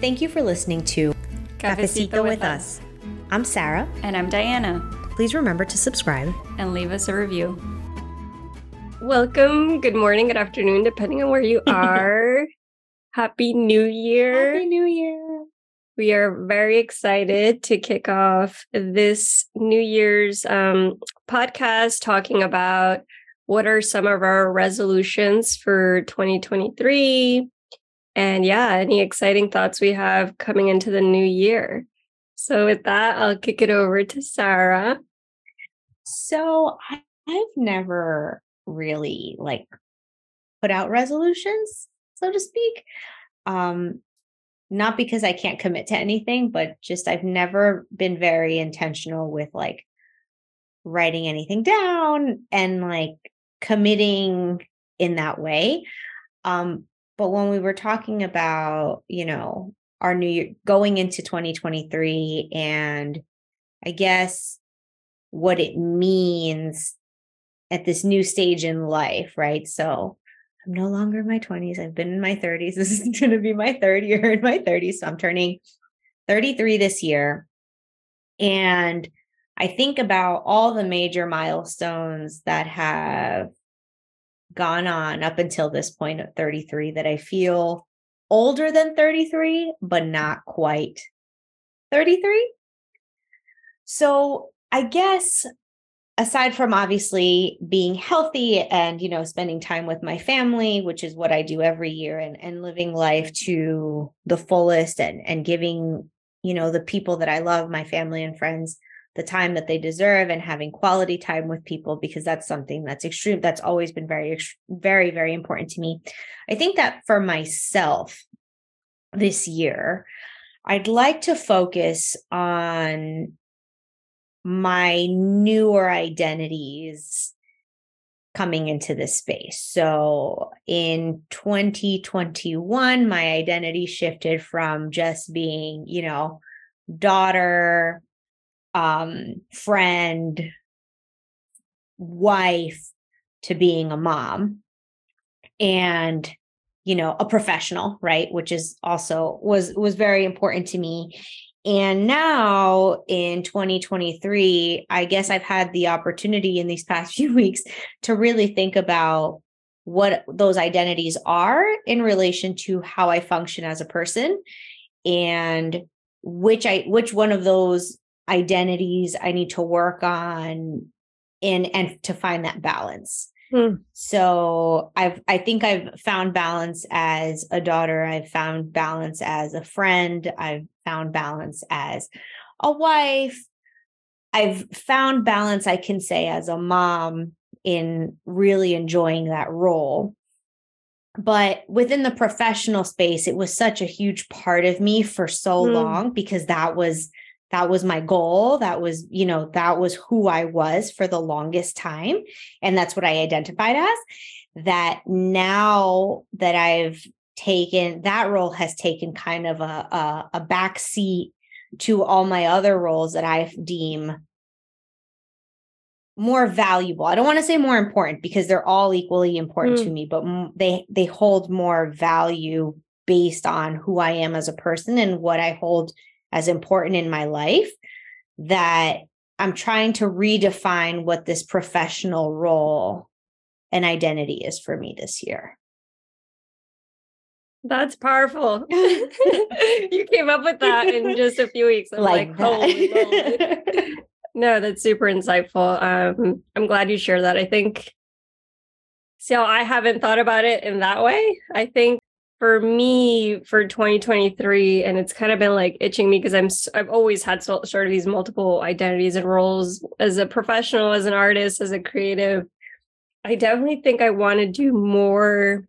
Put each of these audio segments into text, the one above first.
Thank you for listening to Cafecito with Us. I'm Sarah. And I'm Diana. Please remember to subscribe and leave us a review. Welcome, good morning, good afternoon, depending on where you are. Happy New Year. Happy New Year. We are very excited to kick off this New Year's um, podcast talking about what are some of our resolutions for 2023 and yeah any exciting thoughts we have coming into the new year. So with that i'll kick it over to sarah. So i've never really like put out resolutions so to speak. Um not because i can't commit to anything but just i've never been very intentional with like writing anything down and like committing in that way. Um but when we were talking about, you know, our new year going into 2023 and I guess what it means at this new stage in life, right? So I'm no longer in my 20s. I've been in my 30s. This is going to be my third year in my 30s. So I'm turning 33 this year. And I think about all the major milestones that have gone on up until this point at 33 that I feel older than 33, but not quite 33. So I guess aside from obviously being healthy and you know spending time with my family which is what i do every year and and living life to the fullest and and giving you know the people that i love my family and friends the time that they deserve and having quality time with people because that's something that's extreme that's always been very very very important to me i think that for myself this year i'd like to focus on my newer identities coming into this space. So in 2021, my identity shifted from just being, you know, daughter, um, friend, wife to being a mom and you know a professional right which is also was was very important to me. And now in 2023 i guess i've had the opportunity in these past few weeks to really think about what those identities are in relation to how i function as a person and which i which one of those identities I need to work on in and to find that balance. Hmm. So I've I think I've found balance as a daughter, I've found balance as a friend, I've found balance as a wife. I've found balance I can say as a mom in really enjoying that role. But within the professional space, it was such a huge part of me for so hmm. long because that was that was my goal that was you know that was who i was for the longest time and that's what i identified as that now that i've taken that role has taken kind of a a, a back seat to all my other roles that i deem more valuable i don't want to say more important because they're all equally important mm. to me but they they hold more value based on who i am as a person and what i hold as important in my life that I'm trying to redefine what this professional role and identity is for me this year. That's powerful. you came up with that in just a few weeks. I'm like, like No, that's super insightful. Um, I'm glad you shared that. I think, so I haven't thought about it in that way. I think for me for 2023 and it's kind of been like itching me because i'm i've always had sort of these multiple identities and roles. As a professional as an artist as a creative i definitely think i want to do more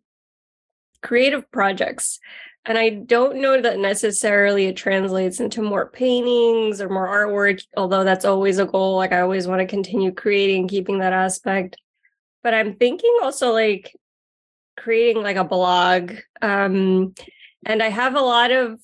creative projects. And i don't know that necessarily it translates into more paintings or more artwork although that's always a goal like i always want to continue creating keeping that aspect. But i'm thinking also like creating like a blog. Um, and I have a lot of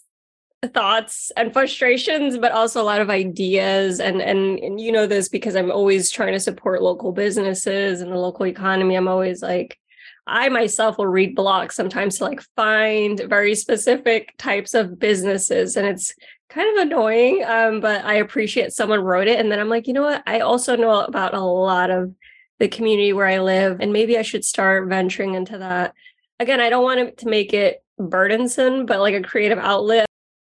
thoughts and frustrations, but also a lot of ideas. And, and and you know this because I'm always trying to support local businesses and the local economy. I'm always like, I myself will read blogs sometimes to like find very specific types of businesses. And it's kind of annoying. Um, but I appreciate someone wrote it. And then I'm like, you know what? I also know about a lot of the community where I live, and maybe I should start venturing into that. Again, I don't want to make it burdensome, but like a creative outlet.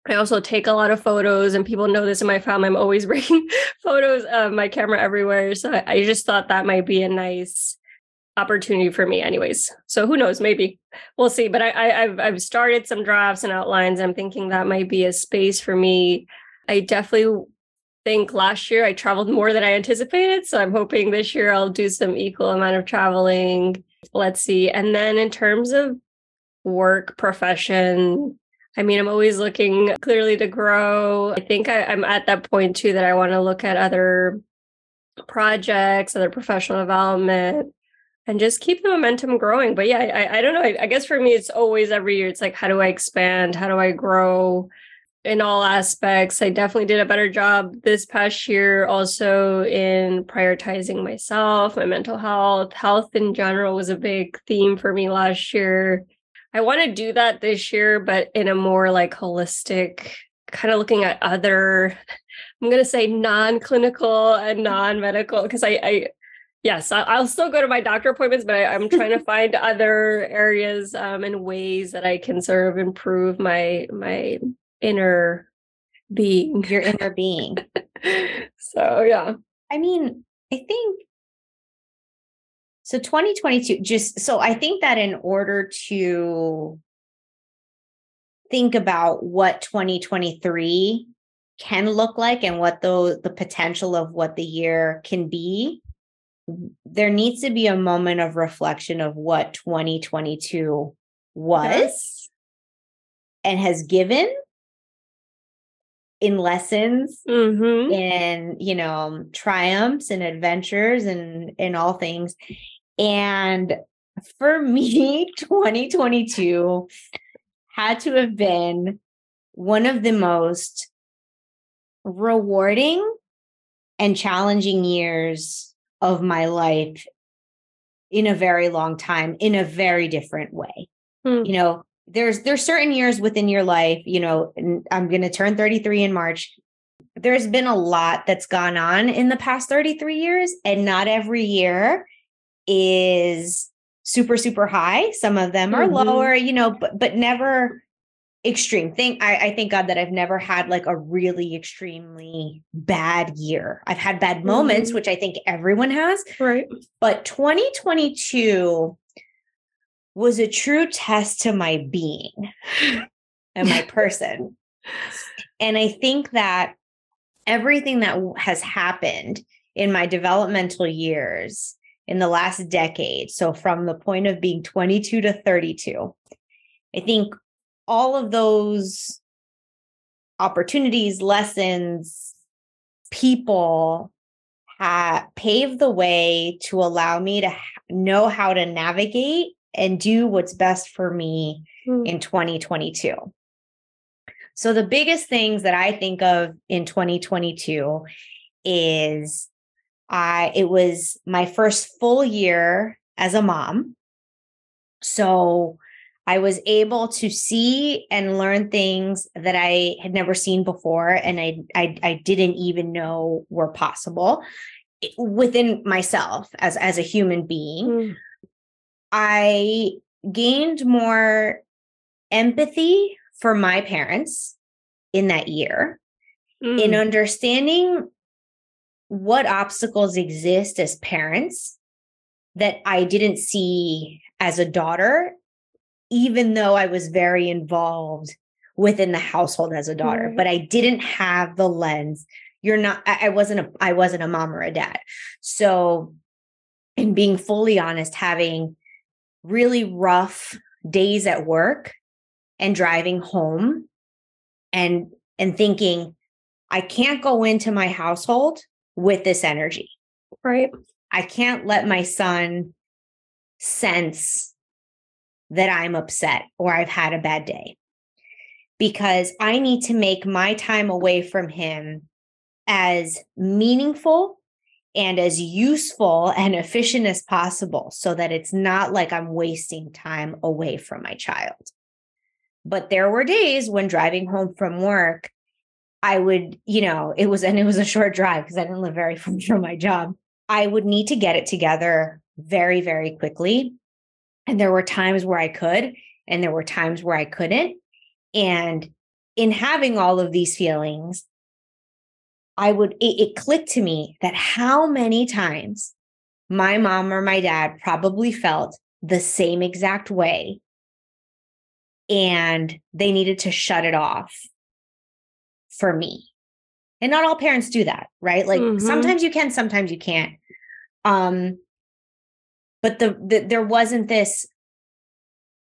I also take a lot of photos, and people know this in my family. I'm always bringing photos of my camera everywhere. So I, just thought that might be a nice opportunity for me anyways so who knows maybe we'll see but I, I have I've started some drafts and outlines i'm thinking that might be a space for me i definitely think last year i traveled more than i anticipated so i'm hoping this year i'll do some equal amount of traveling let's see and then in terms of work profession I mean, I'm always looking clearly to grow. I think I, I'm at that point too that I want to look at other projects, other professional development, and just keep the momentum growing. But yeah, I, I don't know. I, I, guess for me, it's always every year. It's like, how do I expand? How do I grow in all aspects? I definitely did a better job this past year, also in prioritizing myself, my mental health. Health in general was a big theme for me last year. I want to do that this year, but in a more like holistic, kind of looking at other I'm going to say non-clinical and non-medical because I, I yes, I'll still go to my doctor appointments, but I, am trying to find other areas um, and ways that I can sort of improve my my inner being, your inner being. so yeah, I mean, I think so. 2022, just so I think that in order to think about what 2023 can look like and what the the potential of what the year can be there needs to be a moment of reflection of what 2022 was yes. and has given in lessons mm-hmm. in you know triumphs and adventures and in all things and for me 2022 had to have been one of the most rewarding and challenging years of my life in a very long time in a very different way. Hmm. You know, there's there's certain years within your life, you know, I'm going to turn 33 in March. There's been a lot that's gone on in the past 33 years and not every year is super super high. Some of them are mm-hmm. lower, you know, but but never extreme thing I, I thank god that i've never had like a really extremely bad year i've had bad moments mm-hmm. which i think everyone has right but 2022 was a true test to my being and my person. And i think that everything that has happened in my developmental years in the last decade so from the point of being 22 to 32 i think all of those opportunities, lessons, people have paved the way to allow me to know how to navigate and do what's best for me mm. in 2022. So the biggest things that I think of in 2022 is I it was my first full year as a mom. So I was able to see and learn things that I had never seen before and I I, I didn't even know were possible within myself as as a human being. Mm. I gained more empathy for my parents in that year mm. in understanding what obstacles exist as parents that I didn't see as a daughter even though I was very involved within the household as a daughter, mm-hmm. but I didn't have the lens. You're not, I, I wasn't a, I wasn't a mom or a dad. So, and being fully honest, having really rough days at work and driving home and, and thinking, I can't go into my household with this energy. Right. I can't let my son sense that I'm upset or I've had a bad day because I need to make my time away from him as meaningful and as useful and efficient as possible so that it's not like I'm wasting time away from my child. But there were days when driving home from work, I would, you know, it was, and it was a short drive because I didn't live very far from my job. I would need to get it together very, very quickly. And there were times where I could, and there were times where I couldn't. And in having all of these feelings, I would, it, it clicked to me that how many times my mom or my dad probably felt the same exact way and they needed to shut it off for me. And not all parents do that, right? Like mm-hmm. sometimes you can, sometimes you can't. Um but the, the there wasn't this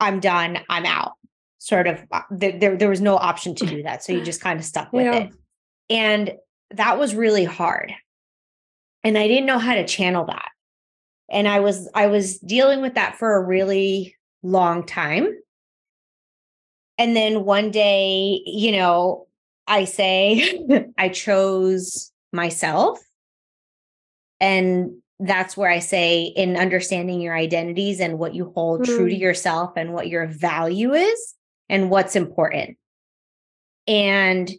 I'm done, I'm out sort of uh, there there was no option to do that. So you just kind of stuck with yeah. it. And that was really hard. And I didn't know how to channel that. And I was I was dealing with that for a really long time. And then one day, you know, I say I chose myself. And that's where I say, in understanding your identities and what you hold mm. true to mm. yourself and what your value is and what's important. And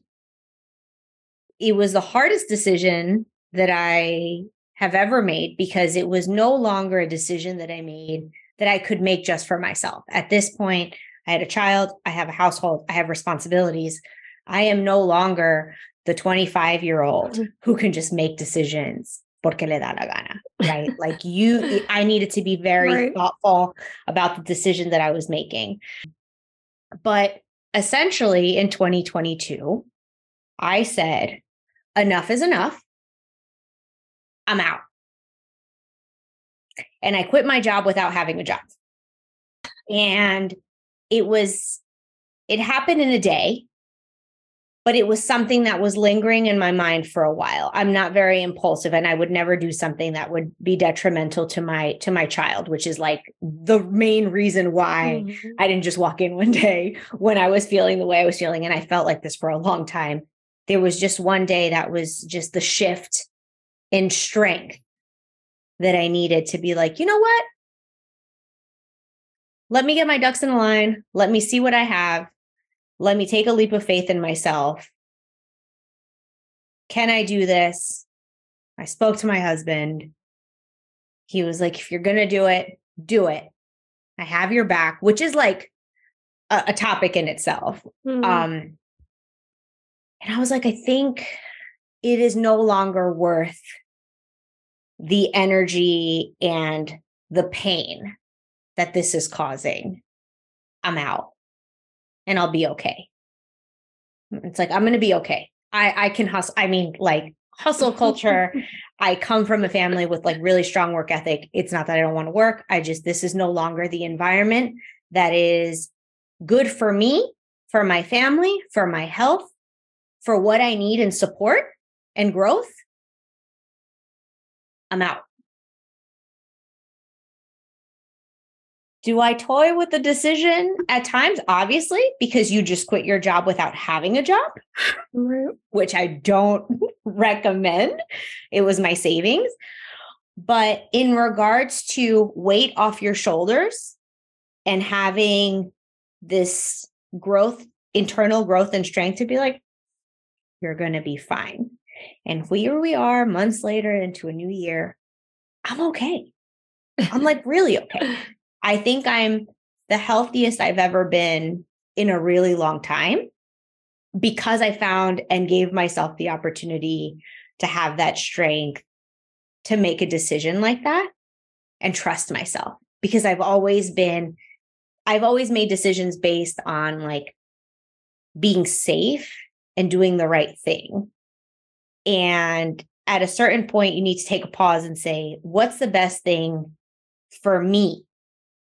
it was the hardest decision that I have ever made because it was no longer a decision that I made that I could make just for myself. At this point, I had a child, I have a household, I have responsibilities. I am no longer the 25 year old mm-hmm. who can just make decisions porque le da la gana, right? like you, I needed to be very right. thoughtful about the decision that I was making. But essentially in 2022, I said, enough is enough. I'm out. And I quit my job without having a job. And it was, it happened in a day, but it was something that was lingering in my mind for a while. I'm not very impulsive and I would never do something that would be detrimental to my to my child, which is like the main reason why mm-hmm. I didn't just walk in one day when I was feeling the way I was feeling and I felt like this for a long time there was just one day that was just the shift in strength that I needed to be like, you know what? Let me get my ducks in a line. Let me see what I have. Let me take a leap of faith in myself. Can I do this? I spoke to my husband. He was like, if you're going to do it, do it. I have your back, which is like a, a topic in itself. Mm-hmm. Um, and I was like, I think it is no longer worth the energy and the pain that this is causing. I'm out and I'll be okay. Mm, it's like, I'm going to be okay. I, I can hustle. I mean, like hustle culture. I come from a family with like really strong work ethic. It's not that I don't want to work. I just, this is no longer the environment that is good for me, for my family, for my health, for what I need and support and growth, I'm out. Do I toy with the decision at times? Obviously, because you just quit your job without having a job, which I don't recommend. It was my savings. But in regards to weight off your shoulders and having this growth, internal growth and strength to be like, you're going to be fine. And here we are months later into a new year. I'm okay. I'm like really okay. I think I'm the healthiest I've ever been in a really long time because I found and gave myself the opportunity to have that strength to make a decision like that and trust myself because I've always been I've always made decisions based on like being safe and doing the right thing. And at a certain point, you need to take a pause and say, what's the best thing for me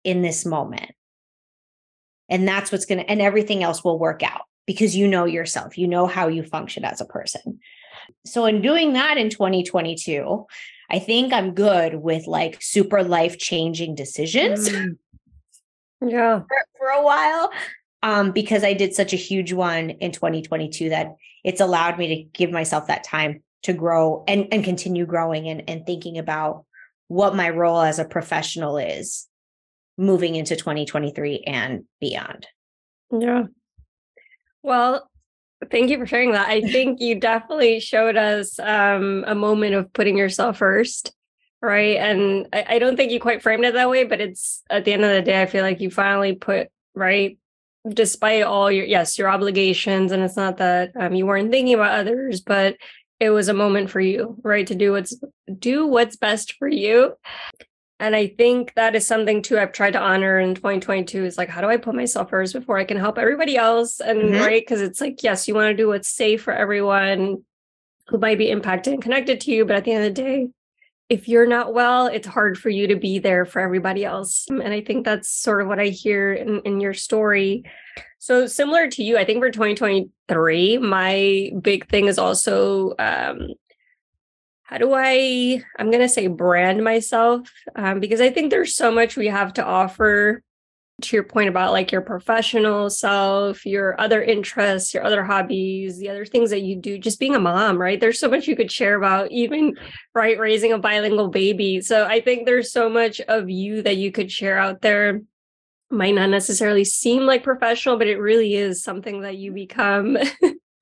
in this moment? And that's what's going to, and everything else will work out because you know yourself, you know how you function as a person. So, in doing that in 2022, I think I'm good with like super life changing decisions. Mm. Yeah. For, for, a while um, because I did such a huge one in 2022 that it's allowed me to give myself that time to grow and and continue growing and and thinking about what my role as a professional is moving into 2023 and beyond. Yeah. Well, thank you for sharing that. I think you definitely showed us um, a moment of putting yourself first, right? And I, I don't think you quite framed it that way, but it's at the end of the day, I feel like you finally put right despite all your yes your obligations and it's not that um, you weren't thinking about others but it was a moment for you right to do what's do what's best for you and I think that is something too I've tried to honor in 2022 is like, how do I put myself first before I can help everybody else? And mm-hmm. right, because it's like, yes, you want to do what's safe for everyone who might be impacted and connected to you. But at the end of the day, if you're not well, it's hard for you to be there for everybody else. And I think that's sort of what I hear in, in your story. So similar to you, I think for 2023, my big thing is also um, how do I, I'm going to say brand myself um, because I think there's so much we have to offer to your point about like your professional self, your other interests, your other hobbies, the other things that you do, just being a mom, right? There's so much you could share about, even right, raising a bilingual baby. So I think there's so much of you that you could share out there. Might not necessarily seem like professional, but it really is something that you become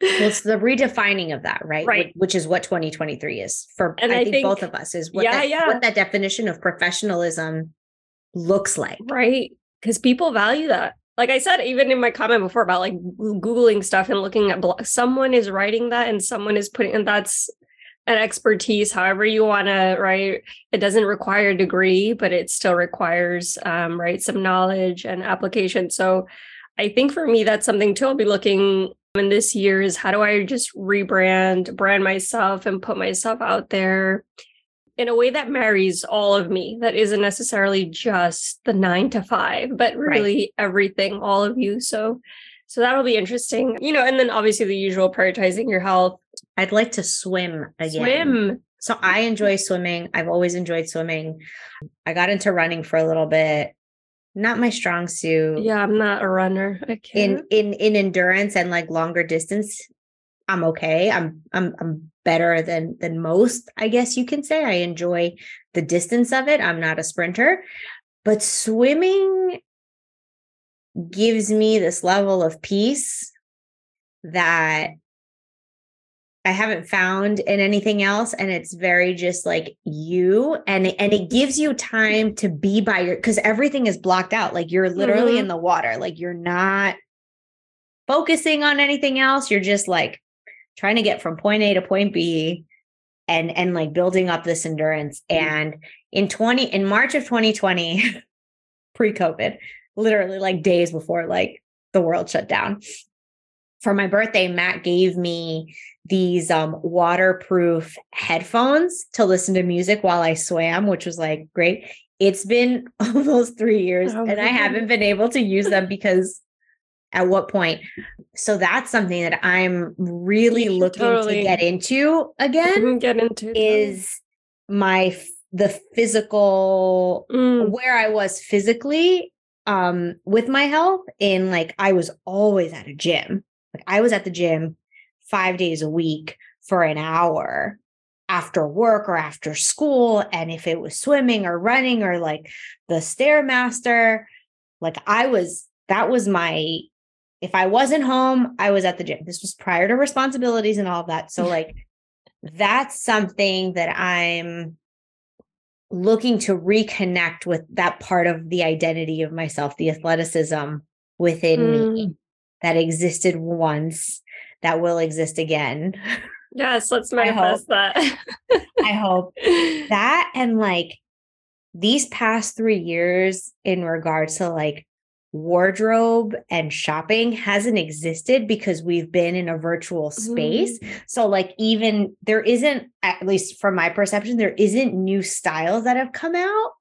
well, it's the redefining of that, right? Right. Which, is what 2023 is for and I, I think, think, both of us is what, yeah, that, yeah. what that definition of professionalism looks like. Right. Because people value that. Like I said, even in my comment before about like Googling stuff and looking at blog, someone is writing that and someone is putting, and that's an expertise, however you want to, right? It doesn't require a degree, but it still requires, um, right, some knowledge and application. So I think for me, that's something too. I'll be looking in this year is how do I just rebrand, brand myself, and put myself out there in a way that marries all of me, that isn't necessarily just the nine to five, but really right. everything, all of you. So, so that'll be interesting, you know. And then obviously the usual prioritizing your health. I'd like to swim again. Swim. So I enjoy swimming. I've always enjoyed swimming. I got into running for a little bit not my strong suit. Yeah, I'm not a runner. Okay. In in in endurance and like longer distance, I'm okay. I'm I'm I'm better than than most, I guess you can say. I enjoy the distance of it. I'm not a sprinter, but swimming gives me this level of peace that I haven't found in anything else. And it's very just like you and, and it gives you time to be by your because everything is blocked out. Like you're literally mm-hmm. in the water. Like you're not focusing on anything else. You're just like trying to get from point A to point B and and like building up this endurance. Mm-hmm. And in 20 in March of 2020, pre-COVID, literally like days before like the world shut down. For my birthday, Matt gave me these um, waterproof headphones to listen to music while I swam, which was like great. It's been almost three years oh, and I haven't been able to use them because at what point? So that's something that I'm really looking totally. to get into again. Get into is my the physical mm. where I was physically um with my health in like I was always at a gym. Like I was at the gym five days a week for an hour after work or after school. And if it was swimming or running or like the Stairmaster, like I was, that was my, if I wasn't home, I was at the gym. This was prior to responsibilities and all of that. So, like, that's something that I'm looking to reconnect with that part of the identity of myself, the athleticism within mm. me that existed once that will exist again. Yes, let's manifest I that. I hope that and like these past three years in regards to like wardrobe and shopping hasn't existed because we've been in a virtual space. Mm. So, like, even there isn't, at least from my perception, there isn't new styles that have come out,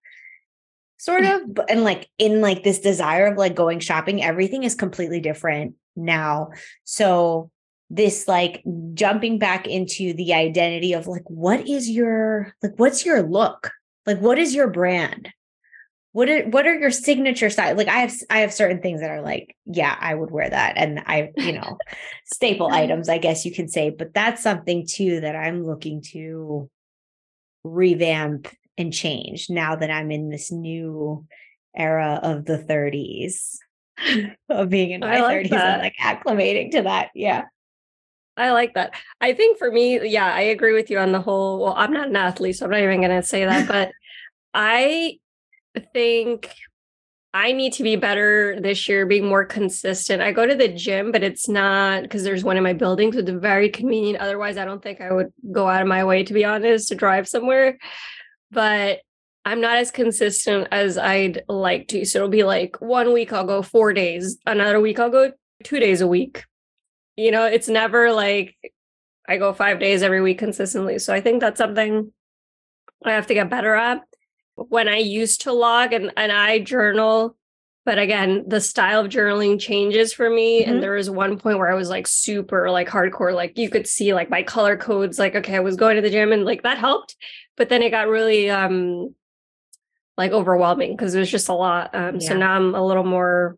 sort of. And like, in like this desire of like going shopping, everything is completely different now. So, this like jumping back into the identity of like what is your like what's your look like what is your brand what are what are your signature style? Like I have I have certain things that are like, yeah, I would wear that. And I, you know, staple mm-hmm. items, I guess you can say, but that's something too that I'm looking to revamp and change now that I'm in this new era of the 30s of being in my like 30s that. and like acclimating to that. Yeah. I like that. I think for me, yeah, I agree with you on the whole. Well, I'm not an athlete, so I'm not even going to say that, but I think I need to be better this year, being more consistent. I go to the gym, but it's not because there's one in my building, so it's very convenient. Otherwise, I don't think I would go out of my way, to be honest, to drive somewhere. But I'm not as consistent as I'd like to. So it'll be like one week I'll go four days, another week I'll go two days a week. You know, it's never like I go five days every week consistently. So I think that's something I have to get better at when I used to log and, and I journal, but again, the style of journaling changes for me. Mm-hmm. And there was one point where I was like super like hardcore, like you could see like my color codes, like, okay, I was going to the gym and like that helped. But then it got really um like overwhelming because it was just a lot. Um yeah. so now I'm a little more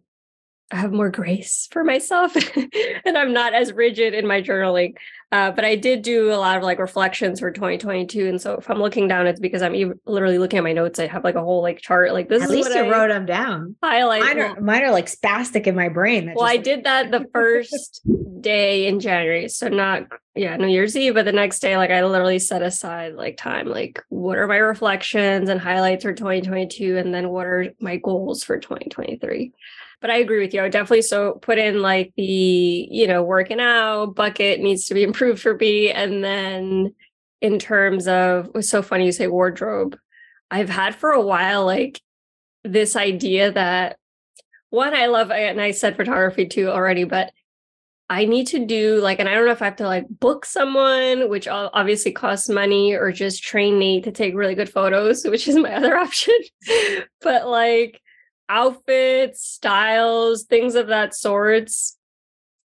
I have more grace for myself and I'm not as rigid in my journaling. Uh, but I did do a lot of like reflections for 2022. And so if I'm looking down, it's because I'm even, literally looking at my notes. I have like a whole like chart. Like this at least you I wrote them down. Highlight. Mine are, mine are like spastic in my brain. Well, I did that the first day in January. So not, yeah, New Year's Eve, but the next day, like I literally set aside like time, like what are my reflections and highlights for 2022? And then what are my goals for 2023? But I agree with you. I definitely so put in like the, you know, working out bucket needs to be improved for me. And then in terms of it was so funny you say wardrobe. I've had for a while like this idea that one, I love and I said photography too already, but I need to do like, and I don't know if I have to like book someone, which obviously costs money, or just train Nate to take really good photos, which is my other option. but like, outfits, styles, things of that sorts.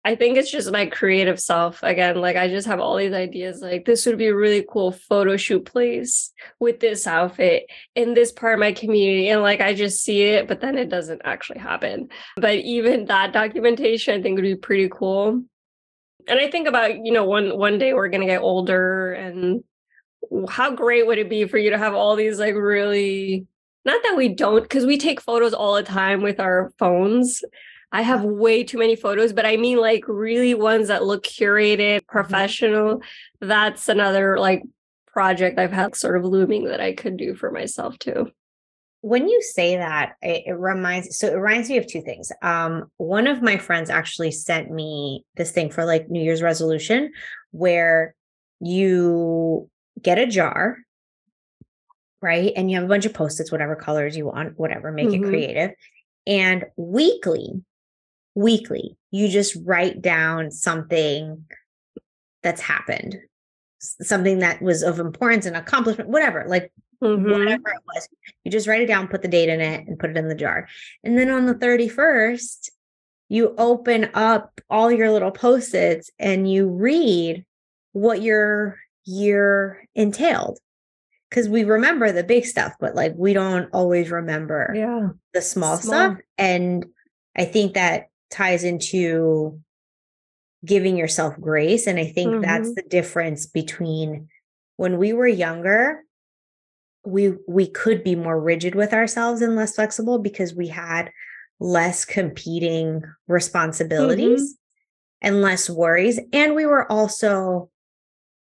I think it's just my creative self again. Like I just have all these ideas. Like this would be a really cool photo shoot place with this outfit in this part of my community, and like I just see it, but then it doesn't actually happen. But even that documentation, I think would be pretty cool. And I think about you know one one day we're gonna get older, and how great would it be for you to have all these like really not that we don't because we take photos all the time with our phones i have way too many photos but i mean like really ones that look curated mm-hmm. professional mm-hmm. that's another like project i've had sort of looming that i could do for myself too when you say that it, it reminds so it reminds me of two things um one of my friends actually sent me this thing for like new year's resolution where you get a jar right? And you have a bunch of post-its, whatever colors you want, whatever, make mm-hmm. it creative. And weekly, weekly, you just write down something that's happened, something that was of importance and accomplishment, whatever, like mm-hmm. whatever it was. You just write it down, put the date in it, and put it in the jar. And then on the 31st, you open up all your little post-its and you read what your year entailed because we remember the big stuff, but like we don't always remember yeah. the small, small stuff. And I think that ties into giving yourself grace. And I think mm-hmm. that's the difference between when we were younger, we we could be more rigid with ourselves and less flexible because we had less competing responsibilities mm-hmm. and less worries. And we were also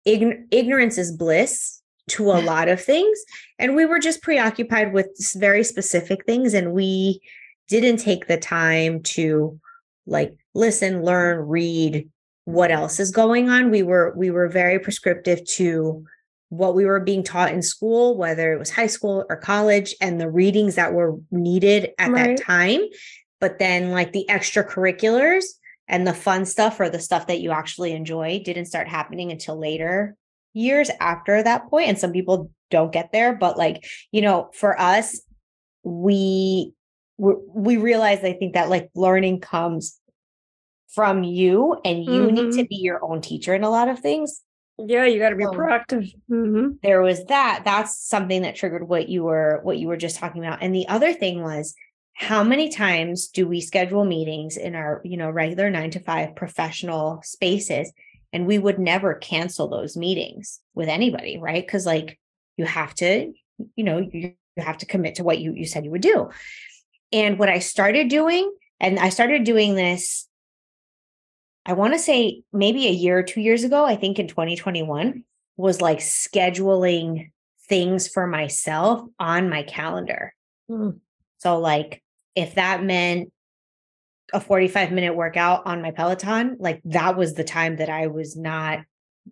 ign- ignorance is bliss to a lot of things. And we were just preoccupied with very specific things. And we didn't take the time to like listen, learn, read what else is going on. We were we were very prescriptive to what we were being taught in school, whether it was high school or college, and the readings that were needed at right. that time. But then, like the extracurriculars and the fun stuff or the stuff that you actually enjoy didn't start happening until later years after that point and some people don't get there but like you know for us we we realize i think that like learning comes from you and you mm-hmm. need to mm-hmm. be your own teacher in a lot of things Yeah, you got to be so proactive. Mm-hmm. There was that. That's something that triggered what you were what you were just talking about. And the other thing was how many times do we schedule meetings in our, you know, regular 9 to 5 professional spaces and we would never cancel those meetings with anybody, right? Cuz like you have to, you know, you, you have to commit to what you you said you would do. And what I started doing and I started doing this I want to say maybe a year or two years ago, I think in 2021, was like scheduling things for myself on my calendar. Mm. So, like, if that meant a 45 minute workout on my Peloton, like that was the time that I was not,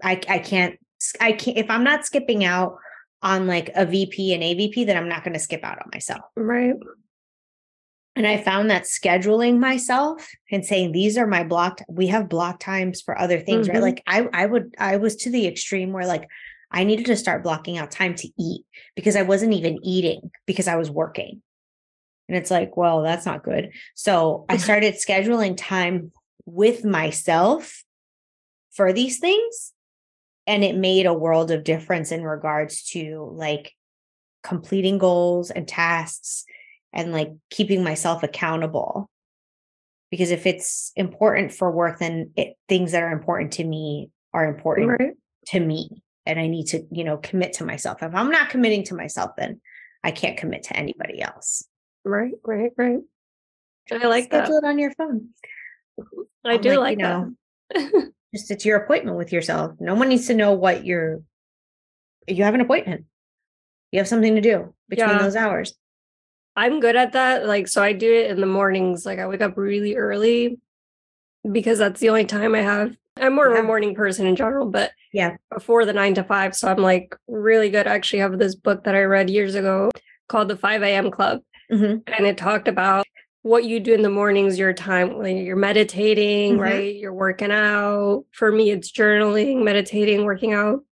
I, I can't, I can't, if I'm not skipping out on like a VP and AVP, then I'm not going to skip out on myself. Right. And I found that scheduling myself and saying these are my blocked, we have block times for other things, mm-hmm. right? Like I I would I was to the extreme where like I needed to start blocking out time to eat because I wasn't even eating because I was working. And it's like, well, that's not good. So I started scheduling time with myself for these things. And it made a world of difference in regards to like completing goals and tasks and like keeping myself accountable because if it's important for work then it, things that are important to me are important right. to me and i need to you know commit to myself if i'm not committing to myself then i can't commit to anybody else right right right i like schedule that. it on your phone i I'm do like, like you know just it's your appointment with yourself no one needs to know what you're you have an appointment you have something to do between yeah. those hours I'm good at that. Like, so I do it in the mornings. Like, I wake up really early because that's the only time I have. I'm more yeah. of a morning person in general, but yeah, before the nine to five. So I'm like really good. I actually have this book that I read years ago called The 5 a.m. Club. Mm-hmm. And it talked about what you do in the mornings, your time, like you're meditating, mm-hmm. right? You're working out. For me, it's journaling, meditating, working out,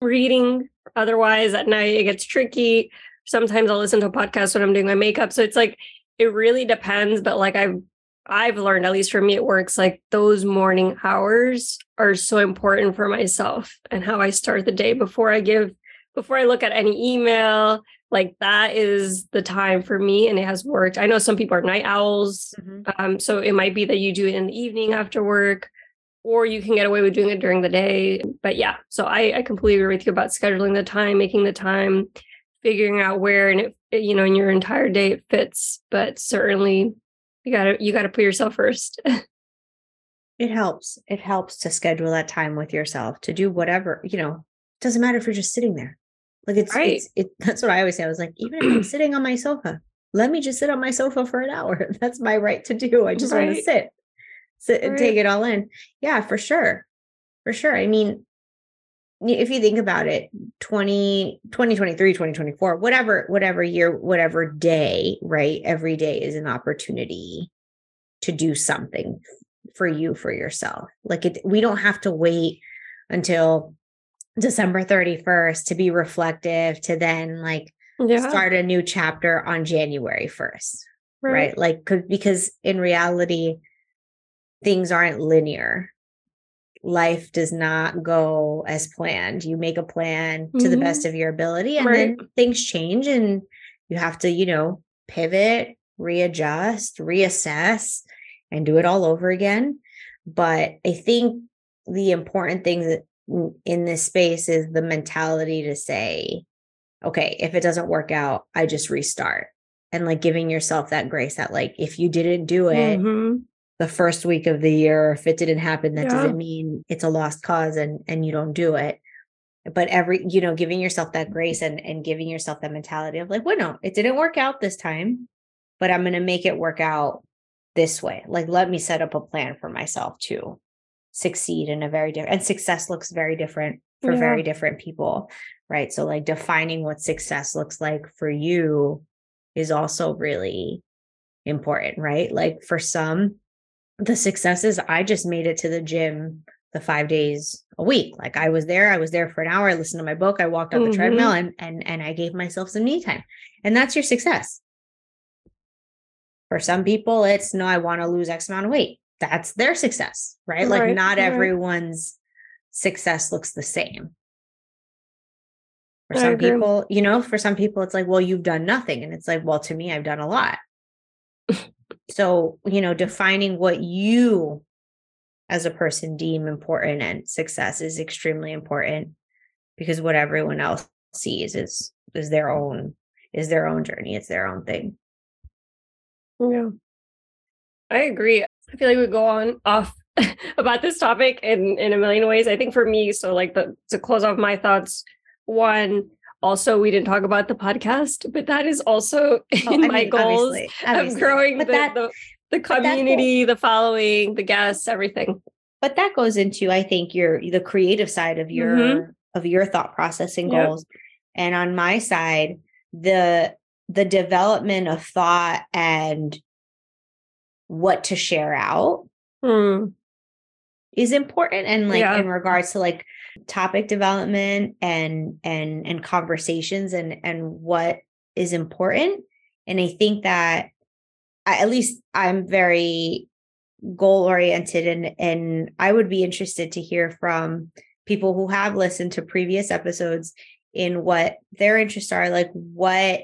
reading. Otherwise, at night, it gets tricky sometimes I'll listen to a podcast when I'm doing my makeup. So it's like it really depends, but like I've I've learned, at least for me, it works like those morning hours are so important for myself and how I start the day before I give, before I look at any email. Like that is the time for me and it has worked. I know some people are night owls. Mm-hmm. Um, so it might be that you do it in the evening after work or you can get away with doing it during the day. But yeah, so I, I completely agree with you about scheduling the time, making the time figuring out where and it, you know in your entire day it fits but certainly you gotta you gotta put yourself first it helps it helps to schedule that time with yourself to do whatever you know doesn't matter if you're just sitting there like it's, right. it's it, that's what i always say i was like even if i'm sitting on my sofa let me just sit on my sofa for an hour that's my right to do i just right. want to sit sit right. and take it all in yeah for sure for sure i mean if you think about it 20 2023 2024 whatever whatever year whatever day right every day is an opportunity to do something for you for yourself like it we don't have to wait until december 31st to be reflective to then like yeah. start a new chapter on january 1st right, right? like because in reality things aren't linear life does not go as planned. You make a plan mm-hmm. to the mm-hmm. best of your ability and right. then things change and you have to, you know, pivot, readjust, reassess and do it all over again. But I think the important thing that in this space is the mentality to say, okay, if it doesn't work out, I just restart. And like giving yourself that grace that like if you didn't do it, mm-hmm. the first week of the year if it didn't happen that yeah. doesn't mean it's a lost cause and and you don't do it. But every you know giving yourself that grace and and giving yourself that mentality of like well no it didn't work out this time but i'm going to make it work out this way. Like let me set up a plan for myself to succeed in a very different and success looks very different for yeah. very different people right so like defining what success looks like for you is also really important right like for some the successes, I just made it to the gym the five days a week. Like I was there, I was there for an hour, I listened to my book, I walked on mm-hmm. the treadmill and and and I gave myself some me time. And that's your success. For some people, it's no, I want to lose X amount of weight. That's their success, right? right like not right. everyone's success looks the same. For some people, you know, for some people, it's like, well, you've done nothing. And it's like, well, to me, I've done a lot. so, you know, defining what you as a person deem important and success is extremely important because what everyone else sees is is their own is their own journey it's their own thing yeah i agree. I feel like we go on off about this topic in in a million ways. I think for me so like the to close off my thoughts one also we didn't talk about the podcast but that is also oh, in I my mean, goals obviously, obviously. of growing the, that, the, the community the following the guests everything. But that goes into i think your the creative side of your mm-hmm of your thought processing goals. Yep. and on my side the the development of thought and what to share out mm. is important and like yeah. in regards to like topic development and and and conversations and and what is important and i think that I, at least i'm very goal oriented and and i would be interested to hear from people who have listened to previous episodes in what their interests are, like what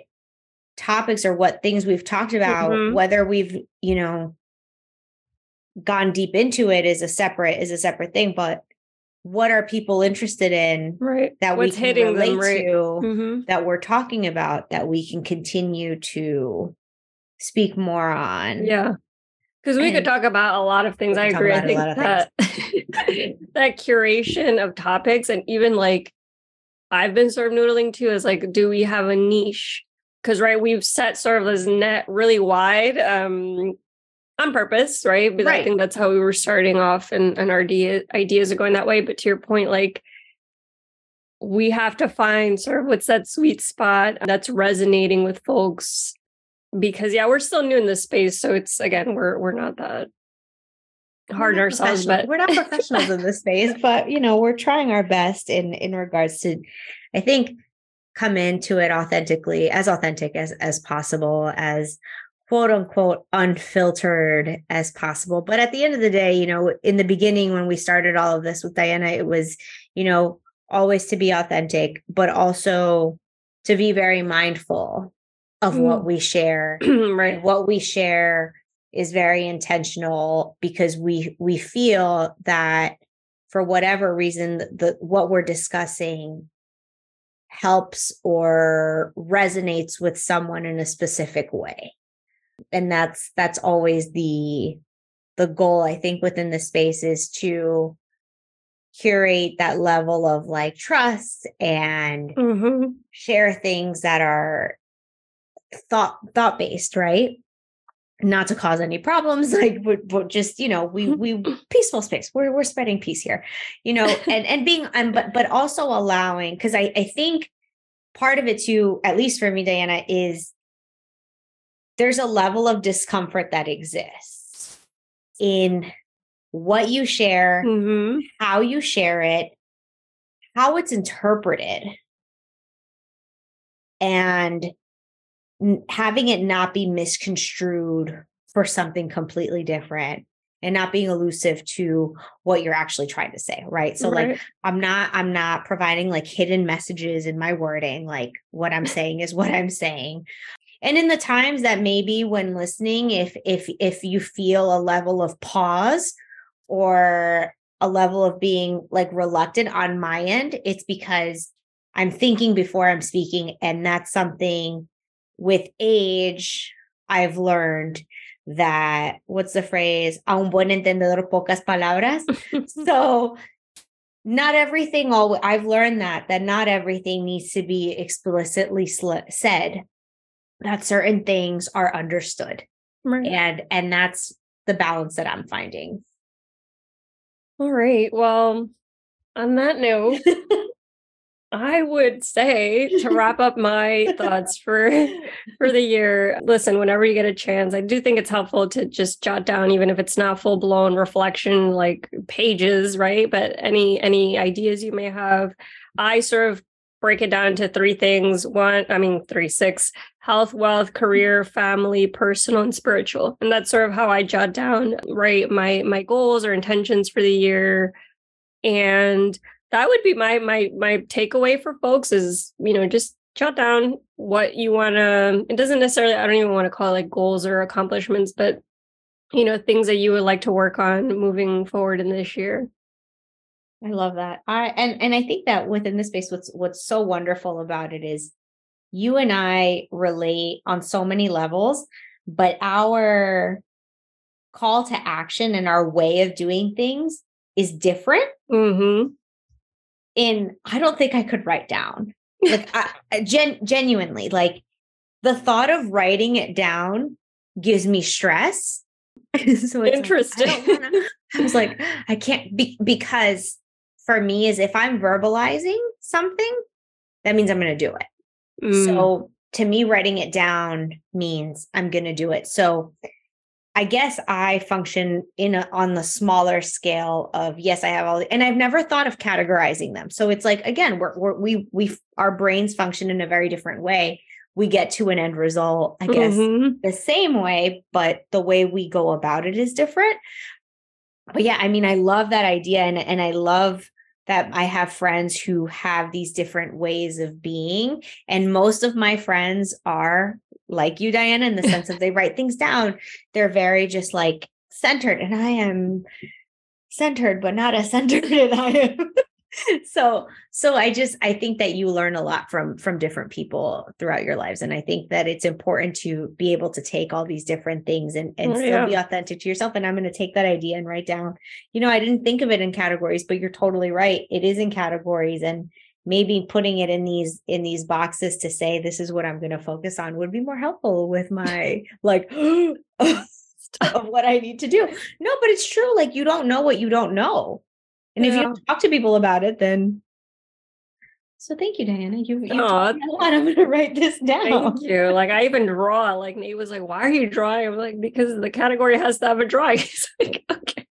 topics or what things we've talked about, mm-hmm. whether we've, you know, gone deep into it is a separate is a separate thing, but what are people interested in right that What's we can relate them, right? to mm-hmm. that we're talking about that we can continue to speak more on yeah because we and could talk about a lot of things. I agree. I think that that curation of topics and even like I've been sort of noodling too is like, do we have a niche? Because right, we've set sort of this net really wide um on purpose, right? Because right. I think that's how we were starting off and, and our idea, ideas are going that way. But to your point, like we have to find sort of what's that sweet spot that's resonating with folks because yeah, we're still new in this space. So it's again, we're we're not that hard ourselves, but we're not professionals in this space, but you know, we're trying our best in in regards to I think come into it authentically, as authentic as as possible, as quote unquote unfiltered as possible. But at the end of the day, you know, in the beginning when we started all of this with Diana, it was, you know, always to be authentic, but also to be very mindful of mm. what we share. right. What we share is very intentional because we we feel that for whatever reason the, the what we're discussing helps or resonates with someone in a specific way and that's that's always the the goal i think within the space is to curate that level of like trust and mm-hmm. share things that are thought thought based right not to cause any problems like we're just you know we we peaceful space. We're we're spreading peace here you know and and being and but but also allowing because i i think part of it too at least for me diana is there's a level of discomfort that exists in what you share mm-hmm. how you share it how it's interpreted. And having it not be misconstrued for something completely different and not being elusive to what you're actually trying to say right so right. like i'm not i'm not providing like hidden messages in my wording like what i'm saying is what i'm saying and in the times that maybe when listening if if if you feel a level of pause or a level of being like reluctant on my end it's because i'm thinking before i'm speaking and that's something with age, I've learned that what's the phrase? A un buen entendedor, pocas palabras. so not everything all I've learned that that not everything needs to be explicitly sl- said. That certain things are understood. Right. And and that's the balance that I'm finding. All right. Well, on that note, I would say to wrap up my thoughts for for the year. Listen, whenever you get a chance, I do think it's helpful to just jot down, even if it's not full blown reflection like pages, right? But any any ideas you may have. I sort of break it down into three things. One, I mean three, six: health, wealth, career, family, personal, and spiritual. And that's sort of how I jot down right my my goals or intentions for the year And that would be my my my takeaway for folks is, you know, just jot down what you want to it doesn't necessarily I don't even want to call it like goals or accomplishments, but you know, things that you would like to work on moving forward in this year. I love that. I and and I think that within this space what's what's so wonderful about it is you and I relate on so many levels, but our call to action and our way of doing things is different. Mm-hmm. And I don't think I could write down. Like I, gen, genuinely, like the thought of writing it down gives me stress. so interesting. Like, I, wanna, I was like, I can't be because for me is if I'm verbalizing something, that means I'm going to do it. Mm. So to me, writing it down means I'm going to do it. So I guess I function in a, on the smaller scale of yes, I have all, and I've never thought of categorizing them. So it's like again, we're, we're we we our brains function in a very different way. We get to an end result, I guess, mm-hmm. the same way, but the way we go about it is different. But yeah, I mean, I love that idea, and and I love that I have friends who have these different ways of being. And most of my friends are like you, Diana, in the sense of they write things down. They're very just like centered. And I am centered, but not as centered as I am. so so i just i think that you learn a lot from from different people throughout your lives and i think that it's important to be able to take all these different things and and oh, still yeah. be authentic to yourself and i'm going to take that idea and write down you know i didn't think of it in categories but you're totally right it is in categories and maybe putting it in these in these boxes to say this is what i'm going to focus on would be more helpful with my like of what i need to do no but it's true like you don't know what you don't know and yeah. if you don't talk to people about it, then so thank you, Diana. You you oh, a lot. I'm gonna write this down. Thank you. Like I even draw. Like Nate was like, "Why are you drawing?" I'm like, "Because the category has to have a drawing." He's like, "Okay."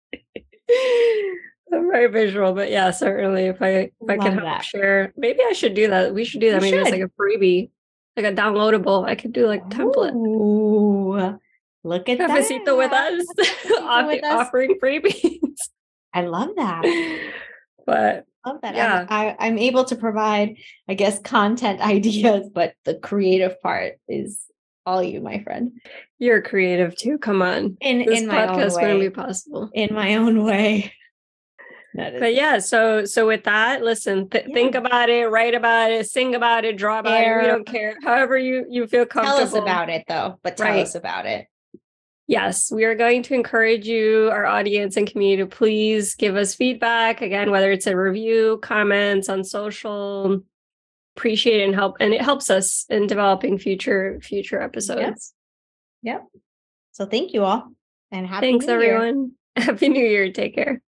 I'm very visual, but yeah, certainly. If I if I could help that. share, maybe I should do that. We should do that. You maybe should. it's like a freebie, like a downloadable. I could do like template. Ooh, look at Cafecito that. with us, with us. offering freebies. I love that. but love that. Yeah. I, I'm able to provide, I guess, content ideas, but the creative part is all you, my friend. You're creative too. Come on. In this in my podcast own way. wouldn't be possible. In my own way. But yeah, so so with that, listen, th- yeah. think about it, write about it, sing about it, draw about Air. it. We don't care. However you you feel comfortable. Tell us about it though, but tell right. us about it yes, we are going to encourage you, our audience and community, to please give us feedback. Again, whether it's a review, comments on social, appreciate and help. And it helps us in developing future future episodes. Yep. yep. So thank you all. And happy Thanks, everyone. Happy New Year. Take care.